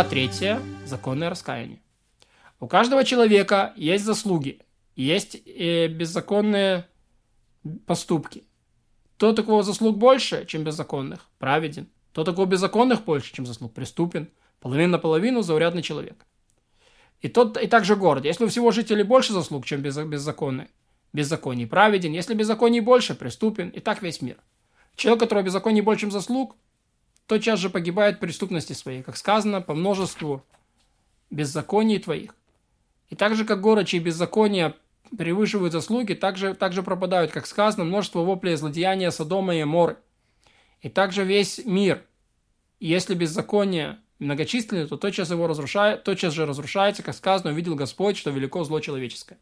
глава 3 «Законное раскаяние». У каждого человека есть заслуги, есть э, беззаконные поступки. Тот, у кого заслуг больше, чем беззаконных, праведен. Тот, у кого беззаконных больше, чем заслуг, преступен. Половина на половину заурядный человек. И, тот, и также город. Если у всего жителей больше заслуг, чем без, беззаконный, беззаконий праведен. Если беззаконий больше, преступен. И так весь мир. Человек, у которого беззаконий больше, чем заслуг, тотчас же погибает преступности своей, как сказано, по множеству беззаконий твоих. И так же, как город, чьи беззакония превышивают заслуги, также, также пропадают, как сказано, множество воплей злодеяния Содома и Моры. И также весь мир. И если беззаконие многочисленное, то тотчас, его разрушает, тотчас же разрушается, как сказано, увидел Господь, что велико зло человеческое.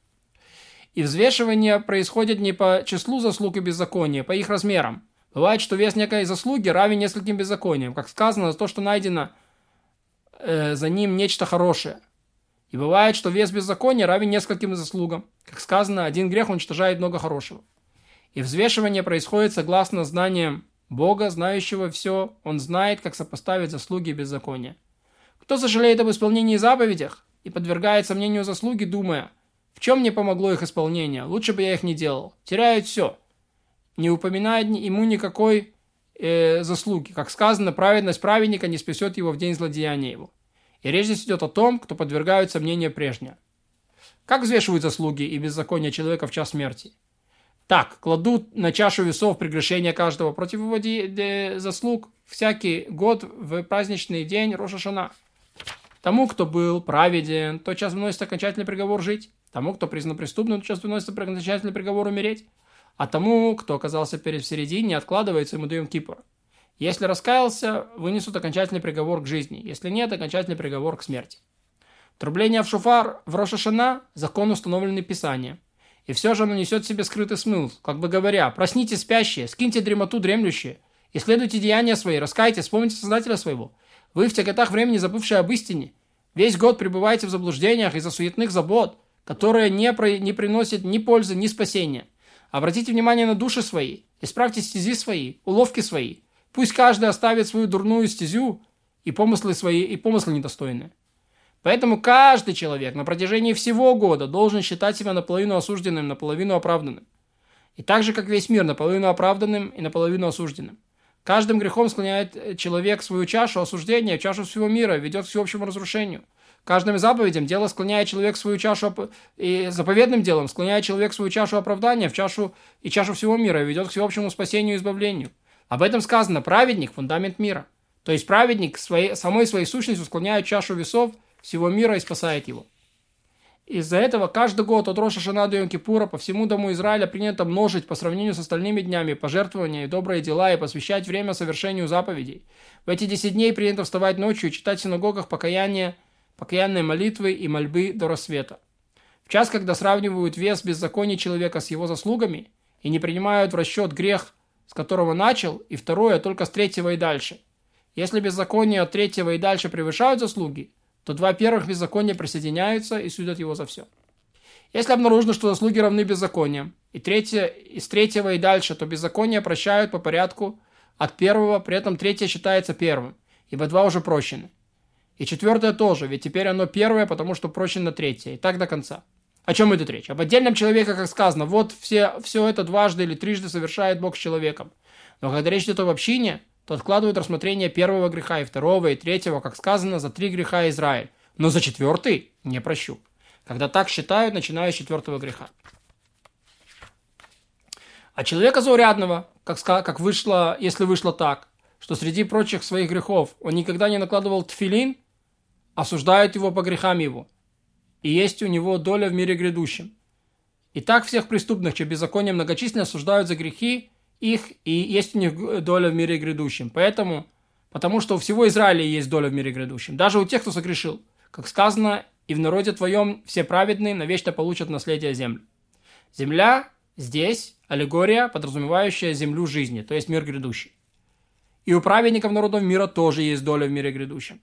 И взвешивание происходит не по числу заслуг и беззакония, а по их размерам. Бывает, что вес некой заслуги равен нескольким беззакониям, как сказано, за то, что найдено э, за ним нечто хорошее. И бывает, что вес беззакония равен нескольким заслугам. Как сказано, один грех уничтожает много хорошего. И взвешивание происходит согласно знаниям Бога, знающего все, Он знает, как сопоставить заслуги и беззакония. Кто сожалеет об исполнении заповедях и подвергает сомнению заслуги, думая, в чем мне помогло их исполнение, лучше бы я их не делал, теряет все, не упоминает ему никакой э, заслуги. Как сказано, праведность праведника не спасет его в день злодеяния его. И речь здесь идет о том, кто подвергает сомнению прежнее. Как взвешивают заслуги и беззакония человека в час смерти? Так, кладут на чашу весов прегрешения каждого против его заслуг всякий год в праздничный день Рошашана. Тому, кто был праведен, тот час выносит окончательный приговор жить. Тому, кто признан преступным, тот час выносит окончательный приговор умереть. А тому, кто оказался перед в середине, откладывается ему даем кипур. Если раскаялся, вынесут окончательный приговор к жизни. Если нет, окончательный приговор к смерти. Трубление в шуфар в Рошашана – закон, установленный Писанием. И все же оно несет в себе скрытый смысл, как бы говоря, проснитесь спящие, скиньте дремоту дремлющие, исследуйте деяния свои, раскайтесь, вспомните Создателя своего. Вы в тяготах времени забывшие об истине. Весь год пребываете в заблуждениях из-за суетных забот, которые не, про... не приносят ни пользы, ни спасения. Обратите внимание на души свои, исправьте стези свои, уловки свои – Пусть каждый оставит свою дурную стезю и помыслы свои, и помыслы недостойные. Поэтому каждый человек на протяжении всего года должен считать себя наполовину осужденным, наполовину оправданным. И так же, как весь мир, наполовину оправданным и наполовину осужденным. Каждым грехом склоняет человек свою чашу осуждения, чашу всего мира, ведет к всеобщему разрушению. Каждым заповедям дело склоняет человек свою чашу, и заповедным делом склоняет человек свою чашу оправдания в чашу и чашу всего мира, ведет к всеобщему спасению и избавлению. Об этом сказано «праведник – фундамент мира». То есть праведник своей, самой своей сущностью склоняет чашу весов всего мира и спасает его. Из-за этого каждый год от Роша Шана до Йом-Кипура по всему дому Израиля принято множить по сравнению с остальными днями пожертвования и добрые дела и посвящать время совершению заповедей. В эти 10 дней принято вставать ночью и читать в синагогах покаяние, покаянные молитвы и мольбы до рассвета. В час, когда сравнивают вес беззакония человека с его заслугами и не принимают в расчет грех с которого начал, и второе только с третьего и дальше. Если беззаконие от третьего и дальше превышают заслуги, то два первых беззакония присоединяются и судят его за все. Если обнаружено, что заслуги равны беззакониям, и третье, из третьего и дальше, то беззакония прощают по порядку от первого, при этом третье считается первым, ибо два уже прощены. И четвертое тоже, ведь теперь оно первое, потому что прощено третье, и так до конца. О чем идет речь? Об отдельном человеке, как сказано, вот все, все это дважды или трижды совершает Бог с человеком. Но когда речь идет об общине, то откладывают рассмотрение первого греха и второго и третьего, как сказано, за три греха Израиль. Но за четвертый не прощу. Когда так считают, начиная с четвертого греха. А человека заурядного, как, как вышло, если вышло так, что среди прочих своих грехов он никогда не накладывал тфилин, осуждают его по грехам его – и есть у него доля в мире грядущем. И так всех преступных, чьи беззакония многочисленно осуждают за грехи их, и есть у них доля в мире грядущем. Поэтому, потому что у всего Израиля есть доля в мире грядущем, даже у тех, кто согрешил. Как сказано, и в народе твоем все праведные навечно получат наследие земли. Земля здесь аллегория, подразумевающая землю жизни, то есть мир грядущий. И у праведников народов мира тоже есть доля в мире грядущем.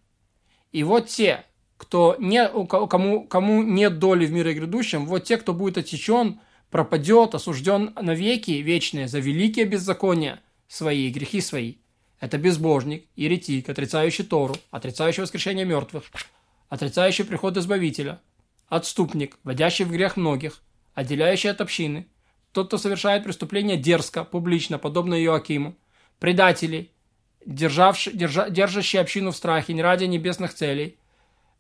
И вот те, кто не, кому, кому нет доли в мире грядущем, вот те, кто будет отсечен, пропадет, осужден навеки вечные за великие беззакония свои, грехи свои. Это безбожник, еретик, отрицающий Тору, отрицающий воскрешение мертвых, отрицающий приход Избавителя, отступник, вводящий в грех многих, отделяющий от общины, тот, кто совершает преступление дерзко, публично, подобно Иоакиму, предатели, державший, держа, держащие общину в страхе не ради небесных целей,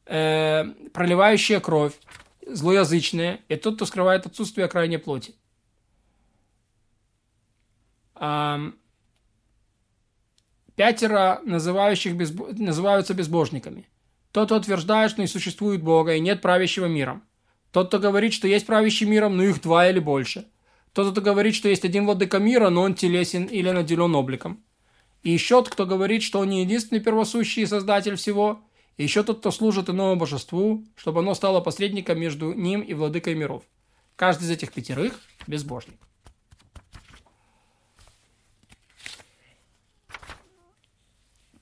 э, проливающие кровь, злоязычные, и тот, кто скрывает отсутствие крайней плоти. А, пятеро называющих безбо... называются безбожниками. Тот, кто утверждает, что не существует Бога и нет правящего миром. Тот, кто говорит, что есть правящий миром, но их два или больше. Тот, кто говорит, что есть один владыка мира, но он телесен или наделен обликом. И еще тот, кто говорит, что он не единственный первосущий создатель всего, и еще тот, кто служит иному божеству, чтобы оно стало посредником между ним и владыкой миров. Каждый из этих пятерых – безбожник.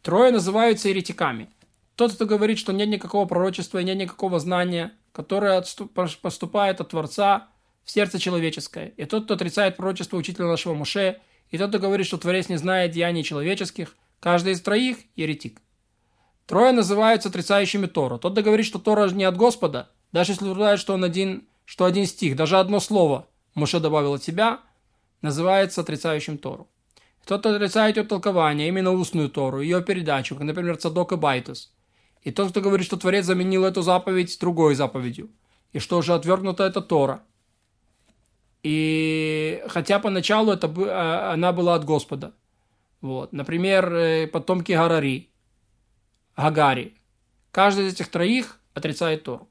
Трое называются еретиками. Тот, кто говорит, что нет никакого пророчества и нет никакого знания, которое поступает от Творца в сердце человеческое. И тот, кто отрицает пророчество учителя нашего Муше – и тот, кто говорит, что Творец не знает деяний человеческих, каждый из троих – еретик. Трое называются отрицающими Тору. Тот, кто говорит, что Тора не от Господа, даже если утверждает, что он один, что один стих, даже одно слово Муше добавил от себя, называется отрицающим Тору. Тот, кто отрицает ее толкование, именно устную Тору, ее передачу, как, например, Цадок и Байтус. И тот, кто говорит, что Творец заменил эту заповедь другой заповедью, и что уже отвергнута эта Тора – и хотя поначалу это, а, она была от Господа. Вот. Например, э, потомки Агари, Агари. Каждый из этих троих отрицает Тору.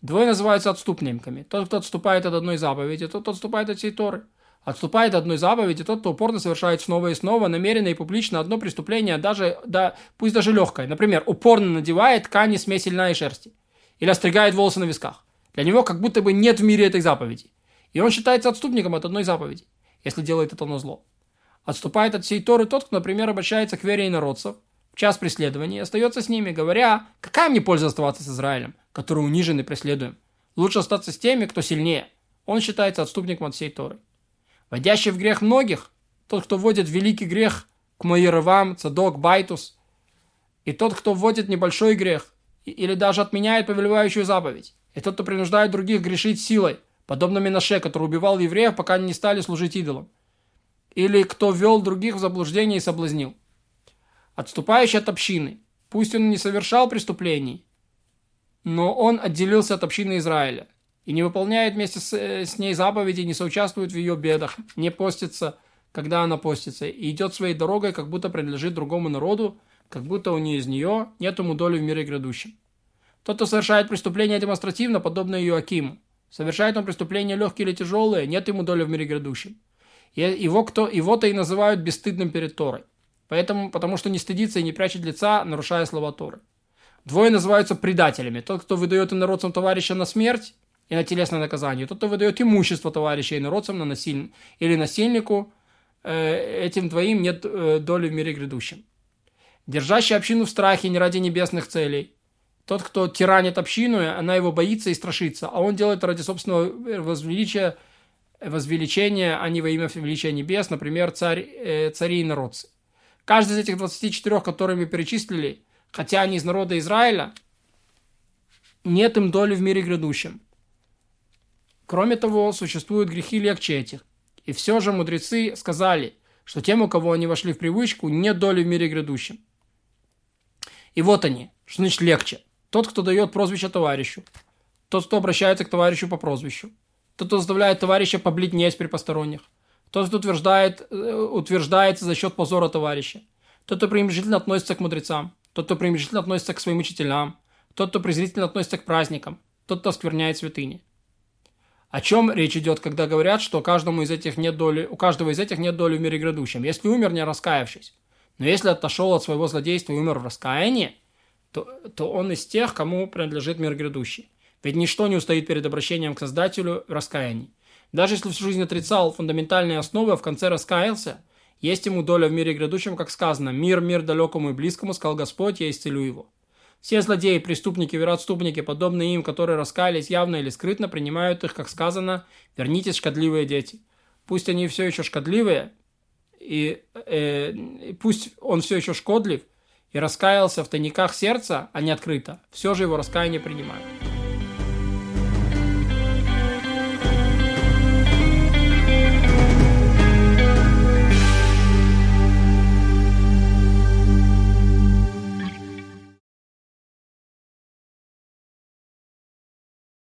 Двое называются отступниками. Тот, кто отступает от одной заповеди, тот, кто отступает от всей Торы. Отступает от одной заповеди тот, кто упорно совершает снова и снова, намеренно и публично одно преступление, даже, да, пусть даже легкое. Например, упорно надевает ткани смеси льна и шерсти. Или остригает волосы на висках. Для него как будто бы нет в мире этой заповеди. И он считается отступником от одной заповеди, если делает это на зло. Отступает от всей Торы тот, кто, например, обращается к вере инородцев в час преследования остается с ними, говоря, какая мне польза оставаться с Израилем, который унижен и преследуем. Лучше остаться с теми, кто сильнее. Он считается отступником от всей Торы. Вводящий в грех многих, тот, кто вводит великий грех как Йаровам, Цадок, Байтус, и тот, кто вводит небольшой грех, или даже отменяет повелевающую заповедь, и тот, кто принуждает других грешить силой – подобно Минаше, который убивал евреев, пока они не стали служить идолам. Или кто вел других в заблуждение и соблазнил. Отступающий от общины. Пусть он не совершал преступлений, но он отделился от общины Израиля и не выполняет вместе с, э, с ней заповеди, не соучаствует в ее бедах, не постится, когда она постится, и идет своей дорогой, как будто принадлежит другому народу, как будто у нее из нее нет ему доли в мире грядущем. Тот, кто совершает преступление демонстративно, подобно Иоакиму, Совершает он преступления легкие или тяжелые, нет ему доли в мире грядущем. И его, кто, его-то и называют бесстыдным перед Торой. Поэтому, потому что не стыдится и не прячет лица, нарушая слова Торы. Двое называются предателями. Тот, кто выдает инородцам товарища на смерть и на телесное наказание. Тот, кто выдает имущество товарища инородцам на насиль... или насильнику, э, этим двоим нет э, доли в мире грядущем. Держащий общину в страхе не ради небесных целей. Тот, кто тиранит общину, она его боится и страшится, а он делает ради собственного возвеличия, возвеличения, а не во имя величия небес, например, царь, э, цари и народцы. Каждый из этих 24, которые мы перечислили, хотя они из народа Израиля, нет им доли в мире грядущем. Кроме того, существуют грехи легче этих. И все же мудрецы сказали, что тем, у кого они вошли в привычку, нет доли в мире грядущем. И вот они. Что значит легче? Тот, кто дает прозвище товарищу. Тот, кто обращается к товарищу по прозвищу. Тот, кто заставляет товарища побледнеть при посторонних. Тот, кто утверждает, э, утверждается за счет позора товарища. Тот, кто пренебрежительно относится к мудрецам. Тот, кто пренебрежительно относится к своим учителям. Тот, кто презрительно относится к праздникам. Тот, кто оскверняет святыни. О чем речь идет, когда говорят, что каждому из этих нет доли, у каждого из этих нет доли в мире грядущем, если умер, не раскаявшись. Но если отошел от своего злодейства и умер в раскаянии, то, то он из тех, кому принадлежит мир грядущий. Ведь ничто не устоит перед обращением к Создателю в раскаянии. Даже если всю жизнь отрицал фундаментальные основы, а в конце раскаялся, есть ему доля в мире грядущем, как сказано, «Мир, мир далекому и близкому, сказал Господь, я исцелю его». Все злодеи, преступники, вероотступники, подобные им, которые раскаялись явно или скрытно, принимают их, как сказано, «Вернитесь, шкодливые дети». Пусть они все еще шкодливые, и, э, пусть он все еще шкодлив, и раскаялся в тайниках сердца, а не открыто, все же его раскаяние принимают.